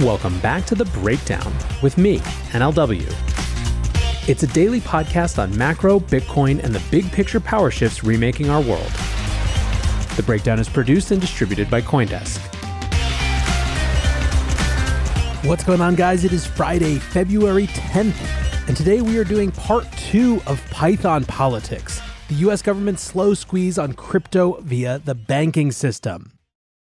Welcome back to The Breakdown with me, NLW. It's a daily podcast on macro, Bitcoin, and the big picture power shifts remaking our world. The Breakdown is produced and distributed by Coindesk. What's going on, guys? It is Friday, February 10th, and today we are doing part two of Python politics the US government's slow squeeze on crypto via the banking system.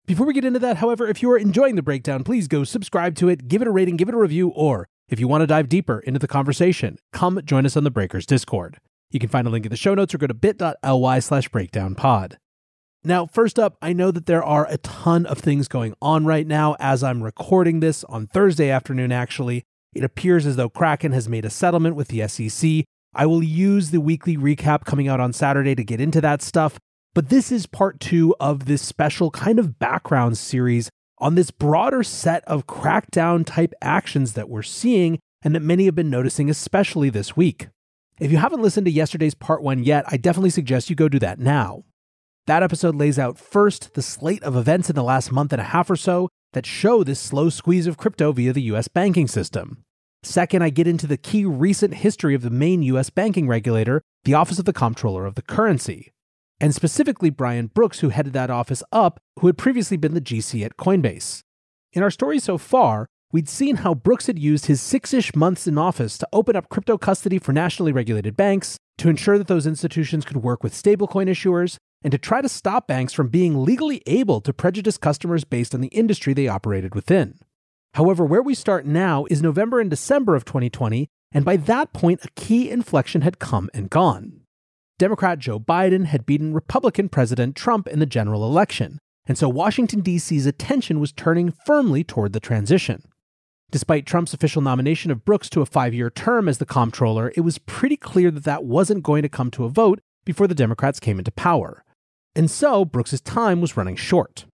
Before we get into that, however, if you are enjoying the breakdown, please go subscribe to it, give it a rating, give it a review, or if you want to dive deeper into the conversation, come join us on the Breakers Discord. You can find a link in the show notes or go to bit.ly slash breakdownpod. Now, first up, I know that there are a ton of things going on right now as I'm recording this on Thursday afternoon, actually. It appears as though Kraken has made a settlement with the SEC. I will use the weekly recap coming out on Saturday to get into that stuff, but this is part two of this special kind of background series on this broader set of crackdown type actions that we're seeing and that many have been noticing, especially this week. If you haven't listened to yesterday's part one yet, I definitely suggest you go do that now. That episode lays out first the slate of events in the last month and a half or so that show this slow squeeze of crypto via the US banking system. Second, I get into the key recent history of the main US banking regulator, the Office of the Comptroller of the Currency, and specifically Brian Brooks, who headed that office up, who had previously been the GC at Coinbase. In our story so far, we'd seen how Brooks had used his six ish months in office to open up crypto custody for nationally regulated banks, to ensure that those institutions could work with stablecoin issuers, and to try to stop banks from being legally able to prejudice customers based on the industry they operated within. However, where we start now is November and December of 2020, and by that point, a key inflection had come and gone. Democrat Joe Biden had beaten Republican President Trump in the general election, and so Washington, D.C.'s attention was turning firmly toward the transition. Despite Trump's official nomination of Brooks to a five year term as the comptroller, it was pretty clear that that wasn't going to come to a vote before the Democrats came into power. And so Brooks's time was running short.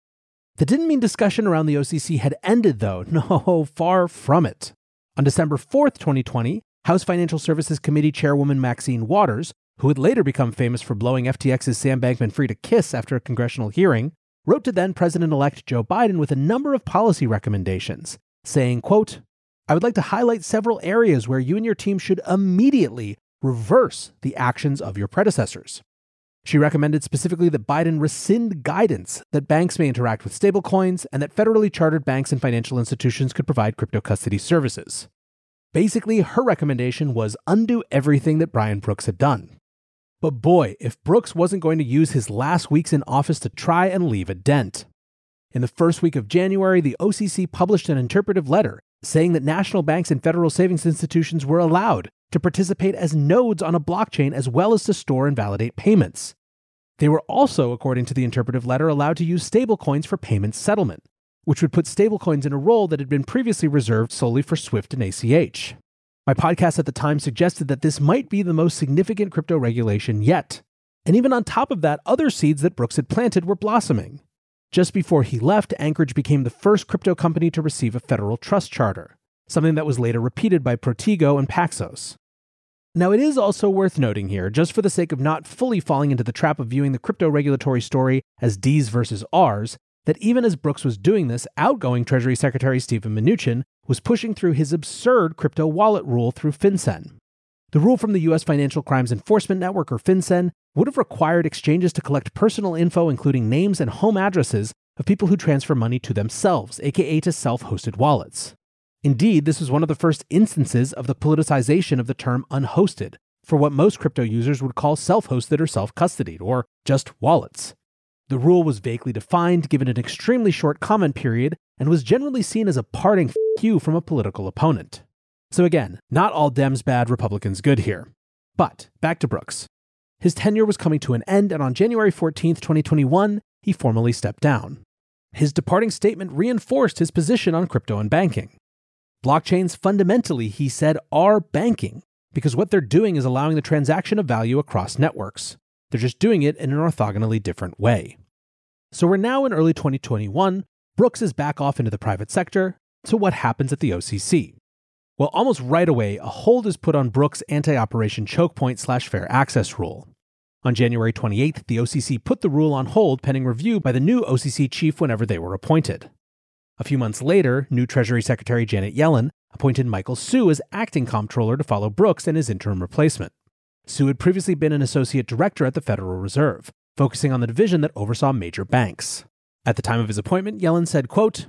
That didn't mean discussion around the OCC had ended, though. No, far from it. On December 4th, 2020, House Financial Services Committee Chairwoman Maxine Waters, who would later become famous for blowing FTX's Sam Bankman Fried a kiss after a congressional hearing, wrote to then President elect Joe Biden with a number of policy recommendations, saying, quote, I would like to highlight several areas where you and your team should immediately reverse the actions of your predecessors. She recommended specifically that Biden rescind guidance that banks may interact with stablecoins and that federally chartered banks and financial institutions could provide crypto custody services. Basically, her recommendation was undo everything that Brian Brooks had done. But boy, if Brooks wasn't going to use his last weeks in office to try and leave a dent. In the first week of January, the OCC published an interpretive letter saying that national banks and federal savings institutions were allowed to participate as nodes on a blockchain as well as to store and validate payments. They were also, according to the interpretive letter, allowed to use stablecoins for payment settlement, which would put stablecoins in a role that had been previously reserved solely for SWIFT and ACH. My podcast at the time suggested that this might be the most significant crypto regulation yet. And even on top of that, other seeds that Brooks had planted were blossoming. Just before he left, Anchorage became the first crypto company to receive a federal trust charter, something that was later repeated by Protego and Paxos. Now, it is also worth noting here, just for the sake of not fully falling into the trap of viewing the crypto regulatory story as D's versus R's, that even as Brooks was doing this, outgoing Treasury Secretary Steven Mnuchin was pushing through his absurd crypto wallet rule through FinCEN. The rule from the US Financial Crimes Enforcement Network, or FinCEN, would have required exchanges to collect personal info, including names and home addresses of people who transfer money to themselves, aka to self hosted wallets. Indeed, this was one of the first instances of the politicization of the term unhosted for what most crypto users would call self hosted or self custodied, or just wallets. The rule was vaguely defined given an extremely short comment period and was generally seen as a parting f from a political opponent. So again, not all Dems bad, Republicans good here. But back to Brooks. His tenure was coming to an end, and on January 14, 2021, he formally stepped down. His departing statement reinforced his position on crypto and banking. Blockchains fundamentally, he said, are banking because what they're doing is allowing the transaction of value across networks. They're just doing it in an orthogonally different way. So we're now in early 2021. Brooks is back off into the private sector. So what happens at the OCC? Well, almost right away, a hold is put on Brooks' anti-operation choke point slash fair access rule. On January 28th, the OCC put the rule on hold pending review by the new OCC chief whenever they were appointed. A few months later, new Treasury Secretary Janet Yellen appointed Michael Hsu as acting comptroller to follow Brooks and his interim replacement. Hsu had previously been an associate director at the Federal Reserve, focusing on the division that oversaw major banks. At the time of his appointment, Yellen said, quote,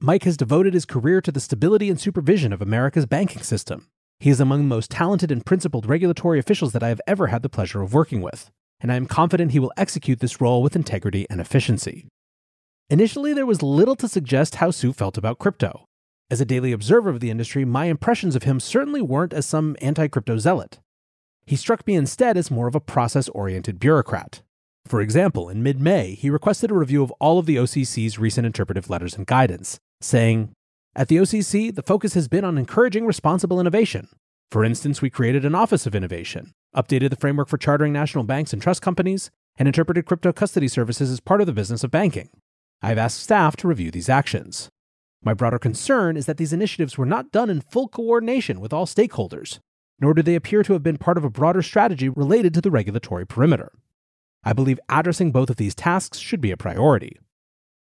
Mike has devoted his career to the stability and supervision of America's banking system. He is among the most talented and principled regulatory officials that I have ever had the pleasure of working with, and I am confident he will execute this role with integrity and efficiency. Initially, there was little to suggest how Hsu felt about crypto. As a daily observer of the industry, my impressions of him certainly weren't as some anti crypto zealot. He struck me instead as more of a process oriented bureaucrat. For example, in mid May, he requested a review of all of the OCC's recent interpretive letters and guidance, saying, At the OCC, the focus has been on encouraging responsible innovation. For instance, we created an Office of Innovation, updated the framework for chartering national banks and trust companies, and interpreted crypto custody services as part of the business of banking. I've asked staff to review these actions. My broader concern is that these initiatives were not done in full coordination with all stakeholders, nor do they appear to have been part of a broader strategy related to the regulatory perimeter. I believe addressing both of these tasks should be a priority.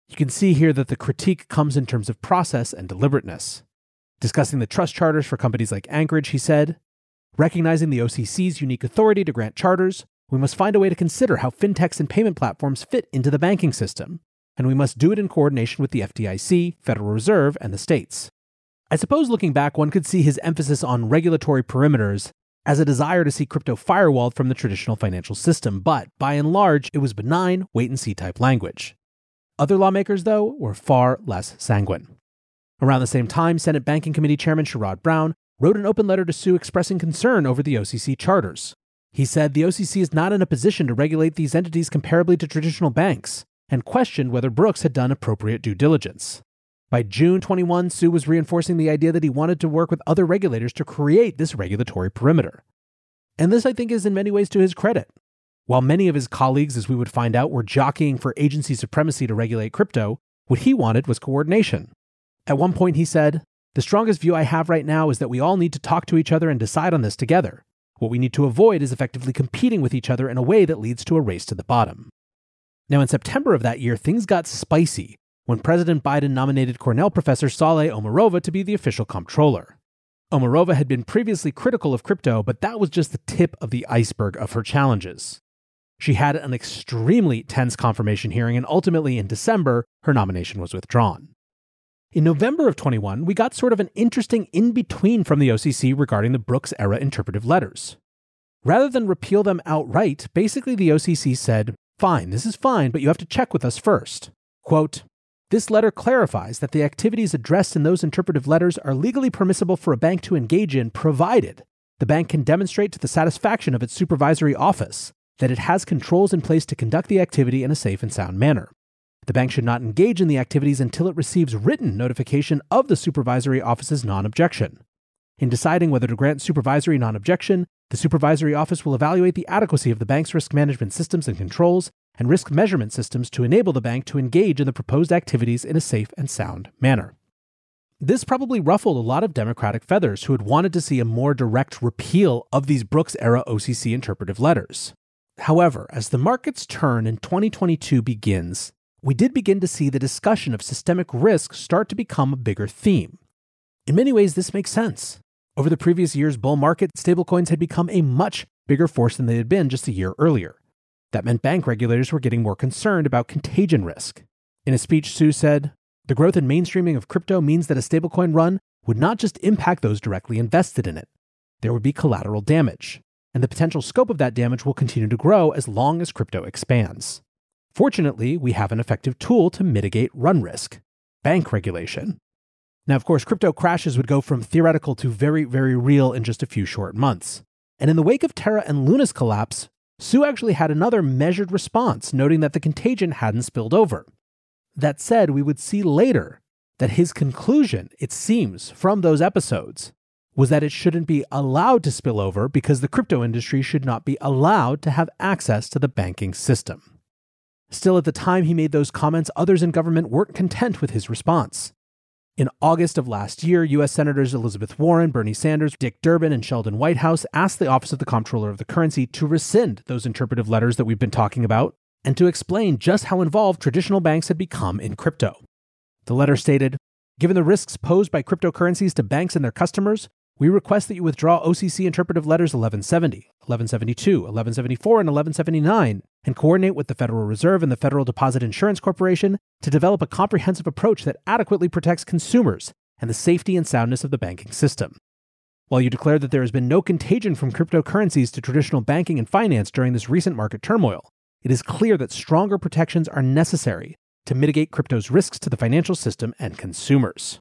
You can see here that the critique comes in terms of process and deliberateness. Discussing the trust charters for companies like Anchorage, he said, Recognizing the OCC's unique authority to grant charters, we must find a way to consider how fintechs and payment platforms fit into the banking system, and we must do it in coordination with the FDIC, Federal Reserve, and the states. I suppose looking back, one could see his emphasis on regulatory perimeters as a desire to see crypto firewalled from the traditional financial system, but by and large, it was benign, wait and see type language. Other lawmakers, though, were far less sanguine. Around the same time, Senate Banking Committee Chairman Sherrod Brown wrote an open letter to Hsu expressing concern over the OCC charters. He said the OCC is not in a position to regulate these entities comparably to traditional banks, and questioned whether Brooks had done appropriate due diligence. By June 21, Hsu was reinforcing the idea that he wanted to work with other regulators to create this regulatory perimeter. And this, I think, is in many ways to his credit. While many of his colleagues, as we would find out, were jockeying for agency supremacy to regulate crypto, what he wanted was coordination. At one point, he said, The strongest view I have right now is that we all need to talk to each other and decide on this together. What we need to avoid is effectively competing with each other in a way that leads to a race to the bottom. Now, in September of that year, things got spicy when President Biden nominated Cornell professor Saule Omarova to be the official comptroller. Omarova had been previously critical of crypto, but that was just the tip of the iceberg of her challenges. She had an extremely tense confirmation hearing, and ultimately in December, her nomination was withdrawn. In November of 21, we got sort of an interesting in between from the OCC regarding the Brooks era interpretive letters. Rather than repeal them outright, basically the OCC said, fine, this is fine, but you have to check with us first. Quote, this letter clarifies that the activities addressed in those interpretive letters are legally permissible for a bank to engage in, provided the bank can demonstrate to the satisfaction of its supervisory office that it has controls in place to conduct the activity in a safe and sound manner. The bank should not engage in the activities until it receives written notification of the supervisory office's non objection. In deciding whether to grant supervisory non objection, the supervisory office will evaluate the adequacy of the bank's risk management systems and controls and risk measurement systems to enable the bank to engage in the proposed activities in a safe and sound manner. This probably ruffled a lot of Democratic feathers who had wanted to see a more direct repeal of these Brooks era OCC interpretive letters. However, as the markets turn in 2022 begins, we did begin to see the discussion of systemic risk start to become a bigger theme. In many ways, this makes sense. Over the previous year's bull market, stablecoins had become a much bigger force than they had been just a year earlier. That meant bank regulators were getting more concerned about contagion risk. In a speech, Hsu said, The growth and mainstreaming of crypto means that a stablecoin run would not just impact those directly invested in it, there would be collateral damage. And the potential scope of that damage will continue to grow as long as crypto expands. Fortunately, we have an effective tool to mitigate run risk bank regulation. Now, of course, crypto crashes would go from theoretical to very, very real in just a few short months. And in the wake of Terra and Luna's collapse, Hsu actually had another measured response, noting that the contagion hadn't spilled over. That said, we would see later that his conclusion, it seems, from those episodes, was that it shouldn't be allowed to spill over because the crypto industry should not be allowed to have access to the banking system. Still, at the time he made those comments, others in government weren't content with his response. In August of last year, U.S. Senators Elizabeth Warren, Bernie Sanders, Dick Durbin, and Sheldon Whitehouse asked the Office of the Comptroller of the Currency to rescind those interpretive letters that we've been talking about and to explain just how involved traditional banks had become in crypto. The letter stated Given the risks posed by cryptocurrencies to banks and their customers, we request that you withdraw OCC interpretive letters 1170, 1172, 1174, and 1179 and coordinate with the Federal Reserve and the Federal Deposit Insurance Corporation to develop a comprehensive approach that adequately protects consumers and the safety and soundness of the banking system. While you declare that there has been no contagion from cryptocurrencies to traditional banking and finance during this recent market turmoil, it is clear that stronger protections are necessary to mitigate crypto's risks to the financial system and consumers.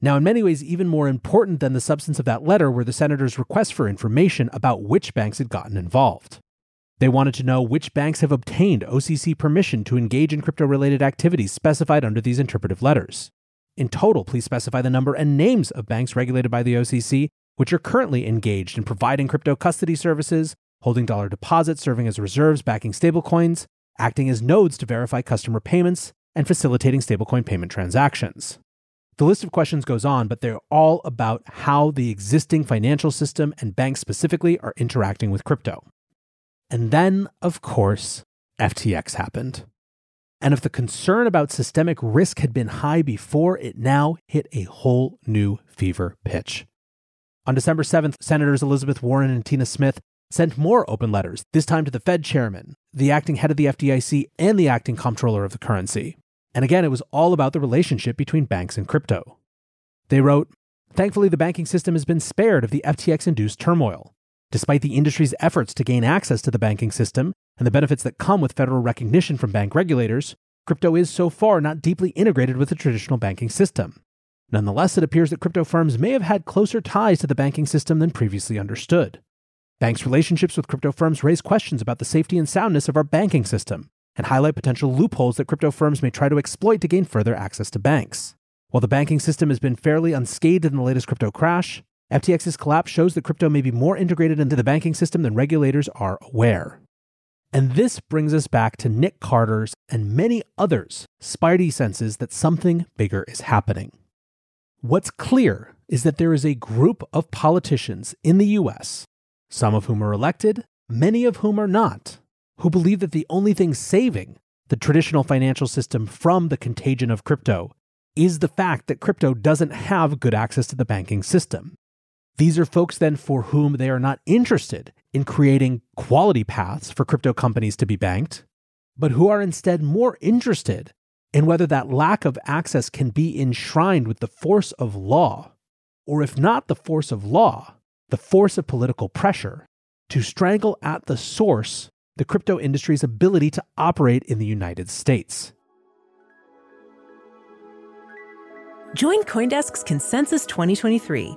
Now, in many ways, even more important than the substance of that letter were the senators' requests for information about which banks had gotten involved. They wanted to know which banks have obtained OCC permission to engage in crypto related activities specified under these interpretive letters. In total, please specify the number and names of banks regulated by the OCC which are currently engaged in providing crypto custody services, holding dollar deposits, serving as reserves backing stablecoins, acting as nodes to verify customer payments, and facilitating stablecoin payment transactions. The list of questions goes on, but they're all about how the existing financial system and banks specifically are interacting with crypto. And then, of course, FTX happened. And if the concern about systemic risk had been high before, it now hit a whole new fever pitch. On December 7th, Senators Elizabeth Warren and Tina Smith sent more open letters, this time to the Fed chairman, the acting head of the FDIC, and the acting comptroller of the currency. And again, it was all about the relationship between banks and crypto. They wrote Thankfully, the banking system has been spared of the FTX induced turmoil. Despite the industry's efforts to gain access to the banking system and the benefits that come with federal recognition from bank regulators, crypto is so far not deeply integrated with the traditional banking system. Nonetheless, it appears that crypto firms may have had closer ties to the banking system than previously understood. Banks' relationships with crypto firms raise questions about the safety and soundness of our banking system, and highlight potential loopholes that crypto firms may try to exploit to gain further access to banks. While the banking system has been fairly unscathed in the latest crypto crash, FTX's collapse shows that crypto may be more integrated into the banking system than regulators are aware. And this brings us back to Nick Carter's and many others' spidey senses that something bigger is happening. What's clear is that there is a group of politicians in the US, some of whom are elected, many of whom are not, who believe that the only thing saving the traditional financial system from the contagion of crypto is the fact that crypto doesn't have good access to the banking system. These are folks then for whom they are not interested in creating quality paths for crypto companies to be banked, but who are instead more interested in whether that lack of access can be enshrined with the force of law, or if not the force of law, the force of political pressure to strangle at the source the crypto industry's ability to operate in the United States. Join Coindesk's Consensus 2023,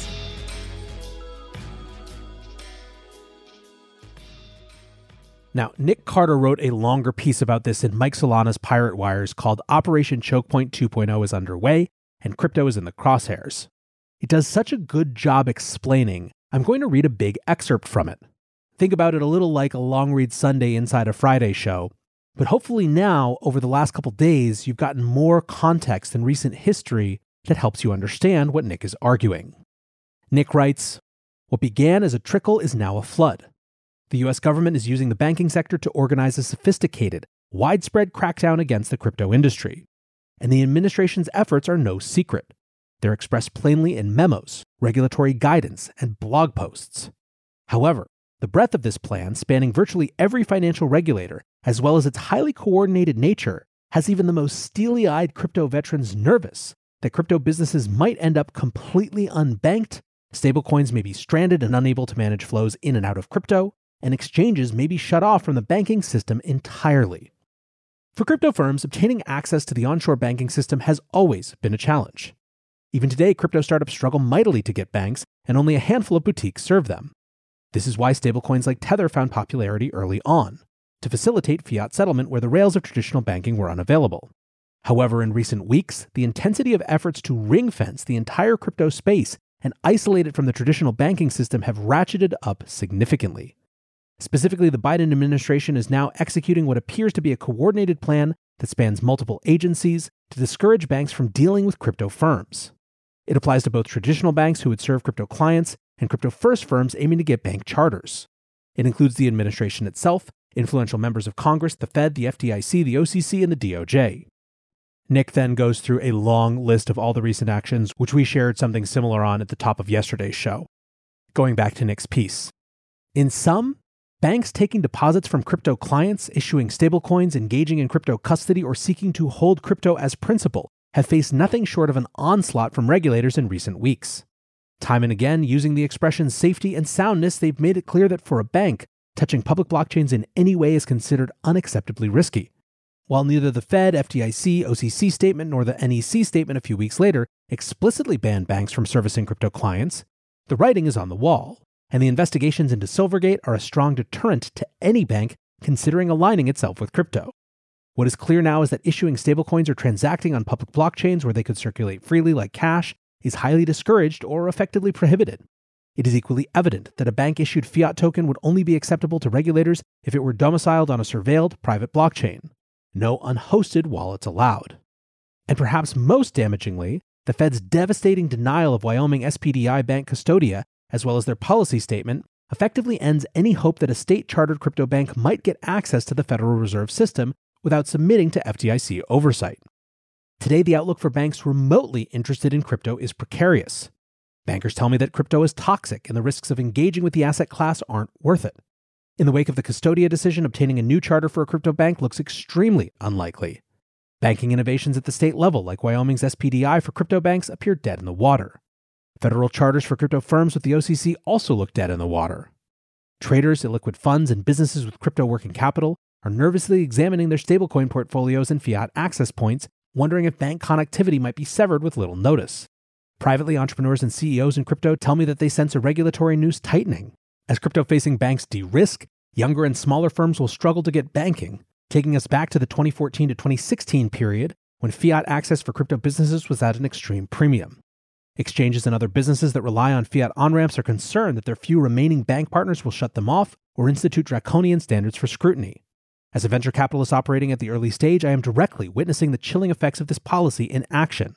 Now, Nick Carter wrote a longer piece about this in Mike Solana's Pirate Wires called Operation Chokepoint 2.0 is underway and crypto is in the crosshairs. It does such a good job explaining, I'm going to read a big excerpt from it. Think about it a little like a long read Sunday inside a Friday show. But hopefully now, over the last couple days, you've gotten more context and recent history that helps you understand what Nick is arguing. Nick writes What began as a trickle is now a flood. The US government is using the banking sector to organize a sophisticated, widespread crackdown against the crypto industry. And the administration's efforts are no secret. They're expressed plainly in memos, regulatory guidance, and blog posts. However, the breadth of this plan, spanning virtually every financial regulator, as well as its highly coordinated nature, has even the most steely eyed crypto veterans nervous that crypto businesses might end up completely unbanked, stablecoins may be stranded and unable to manage flows in and out of crypto, and exchanges may be shut off from the banking system entirely. For crypto firms, obtaining access to the onshore banking system has always been a challenge. Even today, crypto startups struggle mightily to get banks, and only a handful of boutiques serve them. This is why stablecoins like Tether found popularity early on, to facilitate fiat settlement where the rails of traditional banking were unavailable. However, in recent weeks, the intensity of efforts to ring fence the entire crypto space and isolate it from the traditional banking system have ratcheted up significantly. Specifically, the Biden administration is now executing what appears to be a coordinated plan that spans multiple agencies to discourage banks from dealing with crypto firms. It applies to both traditional banks who would serve crypto clients and crypto first firms aiming to get bank charters. It includes the administration itself, influential members of Congress, the Fed, the FDIC, the OCC, and the DOJ. Nick then goes through a long list of all the recent actions, which we shared something similar on at the top of yesterday's show. Going back to Nick's piece. In sum, Banks taking deposits from crypto clients, issuing stablecoins, engaging in crypto custody, or seeking to hold crypto as principal have faced nothing short of an onslaught from regulators in recent weeks. Time and again, using the expression safety and soundness, they've made it clear that for a bank, touching public blockchains in any way is considered unacceptably risky. While neither the Fed, FDIC, OCC statement nor the NEC statement a few weeks later explicitly banned banks from servicing crypto clients, the writing is on the wall and the investigations into Silvergate are a strong deterrent to any bank considering aligning itself with crypto. What is clear now is that issuing stablecoins or transacting on public blockchains where they could circulate freely like cash is highly discouraged or effectively prohibited. It is equally evident that a bank issued fiat token would only be acceptable to regulators if it were domiciled on a surveilled private blockchain. No unhosted wallets allowed. And perhaps most damagingly, the Fed's devastating denial of Wyoming SPDI Bank Custodia as well as their policy statement, effectively ends any hope that a state chartered crypto bank might get access to the Federal Reserve System without submitting to FDIC oversight. Today, the outlook for banks remotely interested in crypto is precarious. Bankers tell me that crypto is toxic and the risks of engaging with the asset class aren't worth it. In the wake of the Custodia decision, obtaining a new charter for a crypto bank looks extremely unlikely. Banking innovations at the state level, like Wyoming's SPDI for crypto banks, appear dead in the water. Federal charters for crypto firms with the OCC also look dead in the water. Traders, illiquid funds, and businesses with crypto working capital are nervously examining their stablecoin portfolios and fiat access points, wondering if bank connectivity might be severed with little notice. Privately, entrepreneurs and CEOs in crypto tell me that they sense a regulatory noose tightening. As crypto facing banks de risk, younger and smaller firms will struggle to get banking, taking us back to the 2014 to 2016 period when fiat access for crypto businesses was at an extreme premium. Exchanges and other businesses that rely on fiat on ramps are concerned that their few remaining bank partners will shut them off or institute draconian standards for scrutiny. As a venture capitalist operating at the early stage, I am directly witnessing the chilling effects of this policy in action.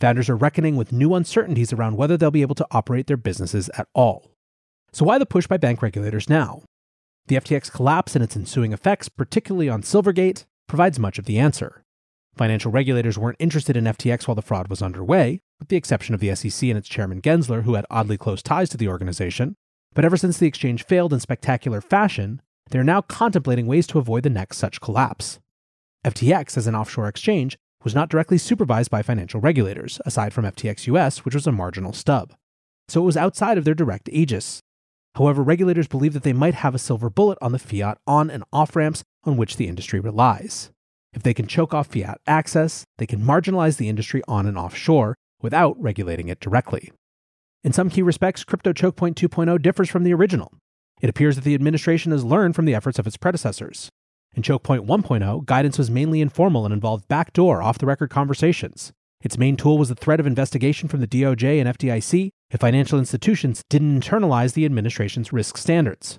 Founders are reckoning with new uncertainties around whether they'll be able to operate their businesses at all. So, why the push by bank regulators now? The FTX collapse and its ensuing effects, particularly on Silvergate, provides much of the answer. Financial regulators weren't interested in FTX while the fraud was underway, with the exception of the SEC and its chairman Gensler, who had oddly close ties to the organization. But ever since the exchange failed in spectacular fashion, they are now contemplating ways to avoid the next such collapse. FTX, as an offshore exchange, was not directly supervised by financial regulators, aside from FTX US, which was a marginal stub. So it was outside of their direct aegis. However, regulators believe that they might have a silver bullet on the fiat on and off ramps on which the industry relies. If they can choke off fiat access, they can marginalize the industry on and offshore without regulating it directly. In some key respects, Crypto Choke Point 2.0 differs from the original. It appears that the administration has learned from the efforts of its predecessors. In Choke Point 1.0, guidance was mainly informal and involved backdoor, off the record conversations. Its main tool was the threat of investigation from the DOJ and FDIC if financial institutions didn't internalize the administration's risk standards.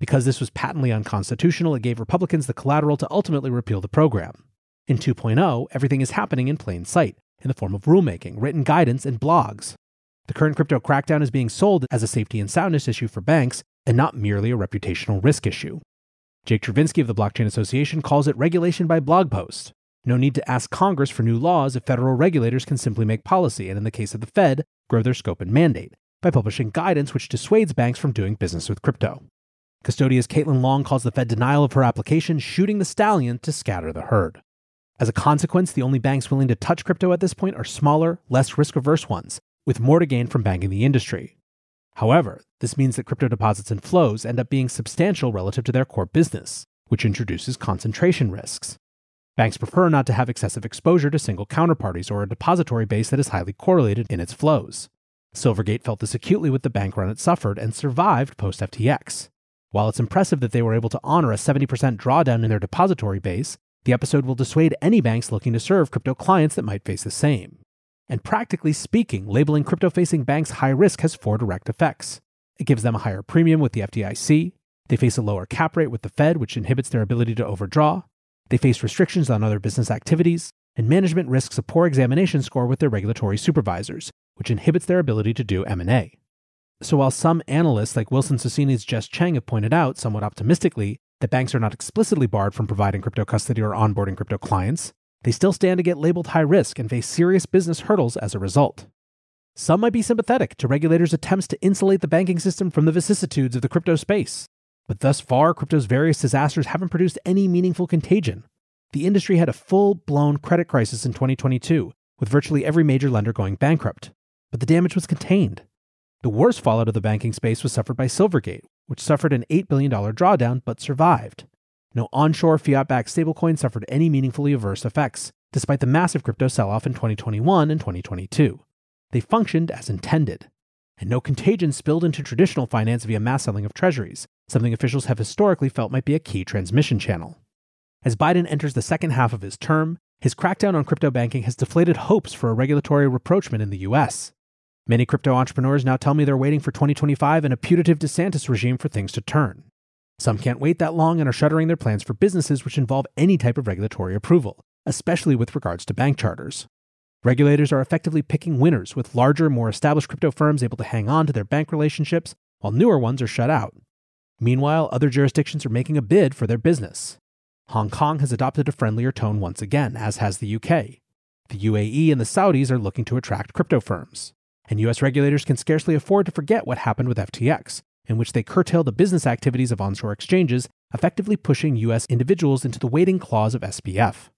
Because this was patently unconstitutional, it gave Republicans the collateral to ultimately repeal the program. In 2.0, everything is happening in plain sight, in the form of rulemaking, written guidance, and blogs. The current crypto crackdown is being sold as a safety and soundness issue for banks and not merely a reputational risk issue. Jake Chervinsky of the Blockchain Association calls it regulation by blog post. No need to ask Congress for new laws if federal regulators can simply make policy, and in the case of the Fed, grow their scope and mandate by publishing guidance which dissuades banks from doing business with crypto. Custodia's Caitlin Long calls the Fed denial of her application shooting the stallion to scatter the herd. As a consequence, the only banks willing to touch crypto at this point are smaller, less risk averse ones, with more to gain from banking the industry. However, this means that crypto deposits and flows end up being substantial relative to their core business, which introduces concentration risks. Banks prefer not to have excessive exposure to single counterparties or a depository base that is highly correlated in its flows. Silvergate felt this acutely with the bank run it suffered and survived post FTX. While it's impressive that they were able to honor a 70% drawdown in their depository base, the episode will dissuade any banks looking to serve crypto clients that might face the same. And practically speaking, labeling crypto facing banks high risk has four direct effects. It gives them a higher premium with the FDIC, they face a lower cap rate with the Fed, which inhibits their ability to overdraw, they face restrictions on other business activities, and management risks a poor examination score with their regulatory supervisors, which inhibits their ability to do M&A. So while some analysts like Wilson Sonsini's Jess Cheng have pointed out somewhat optimistically that banks are not explicitly barred from providing crypto custody or onboarding crypto clients, they still stand to get labeled high risk and face serious business hurdles as a result. Some might be sympathetic to regulators' attempts to insulate the banking system from the vicissitudes of the crypto space. But thus far, crypto's various disasters haven't produced any meaningful contagion. The industry had a full blown credit crisis in 2022, with virtually every major lender going bankrupt. But the damage was contained. The worst fallout of the banking space was suffered by Silvergate, which suffered an $8 billion drawdown but survived. No onshore fiat backed stablecoin suffered any meaningfully adverse effects, despite the massive crypto sell off in 2021 and 2022. They functioned as intended. And no contagion spilled into traditional finance via mass selling of treasuries, something officials have historically felt might be a key transmission channel. As Biden enters the second half of his term, his crackdown on crypto banking has deflated hopes for a regulatory rapprochement in the US. Many crypto entrepreneurs now tell me they're waiting for 2025 and a putative DeSantis regime for things to turn. Some can't wait that long and are shuttering their plans for businesses which involve any type of regulatory approval, especially with regards to bank charters. Regulators are effectively picking winners, with larger, more established crypto firms able to hang on to their bank relationships, while newer ones are shut out. Meanwhile, other jurisdictions are making a bid for their business. Hong Kong has adopted a friendlier tone once again, as has the UK. The UAE and the Saudis are looking to attract crypto firms. And US regulators can scarcely afford to forget what happened with FTX, in which they curtailed the business activities of onshore exchanges, effectively pushing US individuals into the waiting claws of SBF.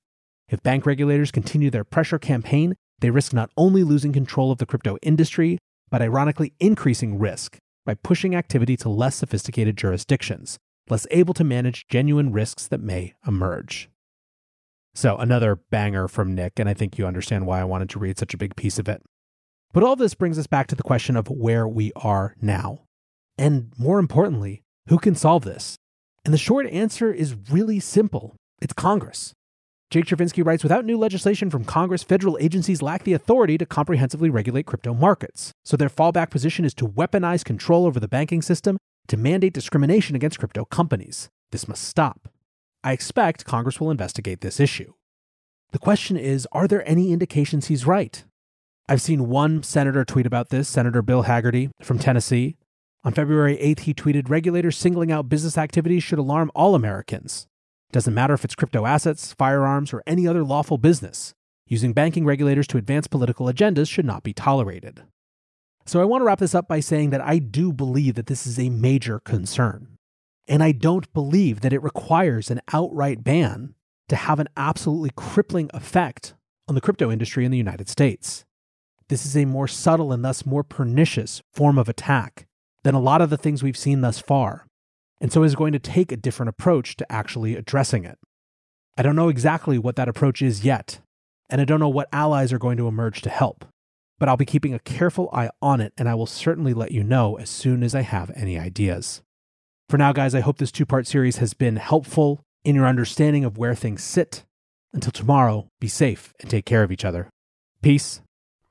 If bank regulators continue their pressure campaign, they risk not only losing control of the crypto industry, but ironically increasing risk by pushing activity to less sophisticated jurisdictions, less able to manage genuine risks that may emerge. So, another banger from Nick, and I think you understand why I wanted to read such a big piece of it. But all this brings us back to the question of where we are now. And more importantly, who can solve this? And the short answer is really simple it's Congress. Jake Chervinsky writes Without new legislation from Congress, federal agencies lack the authority to comprehensively regulate crypto markets. So their fallback position is to weaponize control over the banking system to mandate discrimination against crypto companies. This must stop. I expect Congress will investigate this issue. The question is Are there any indications he's right? I've seen one senator tweet about this, Senator Bill Hagerty from Tennessee. On February 8th, he tweeted Regulators singling out business activities should alarm all Americans. Doesn't matter if it's crypto assets, firearms, or any other lawful business. Using banking regulators to advance political agendas should not be tolerated. So I want to wrap this up by saying that I do believe that this is a major concern. And I don't believe that it requires an outright ban to have an absolutely crippling effect on the crypto industry in the United States. This is a more subtle and thus more pernicious form of attack than a lot of the things we've seen thus far, and so is going to take a different approach to actually addressing it. I don't know exactly what that approach is yet, and I don't know what allies are going to emerge to help, but I'll be keeping a careful eye on it, and I will certainly let you know as soon as I have any ideas. For now, guys, I hope this two part series has been helpful in your understanding of where things sit. Until tomorrow, be safe and take care of each other. Peace.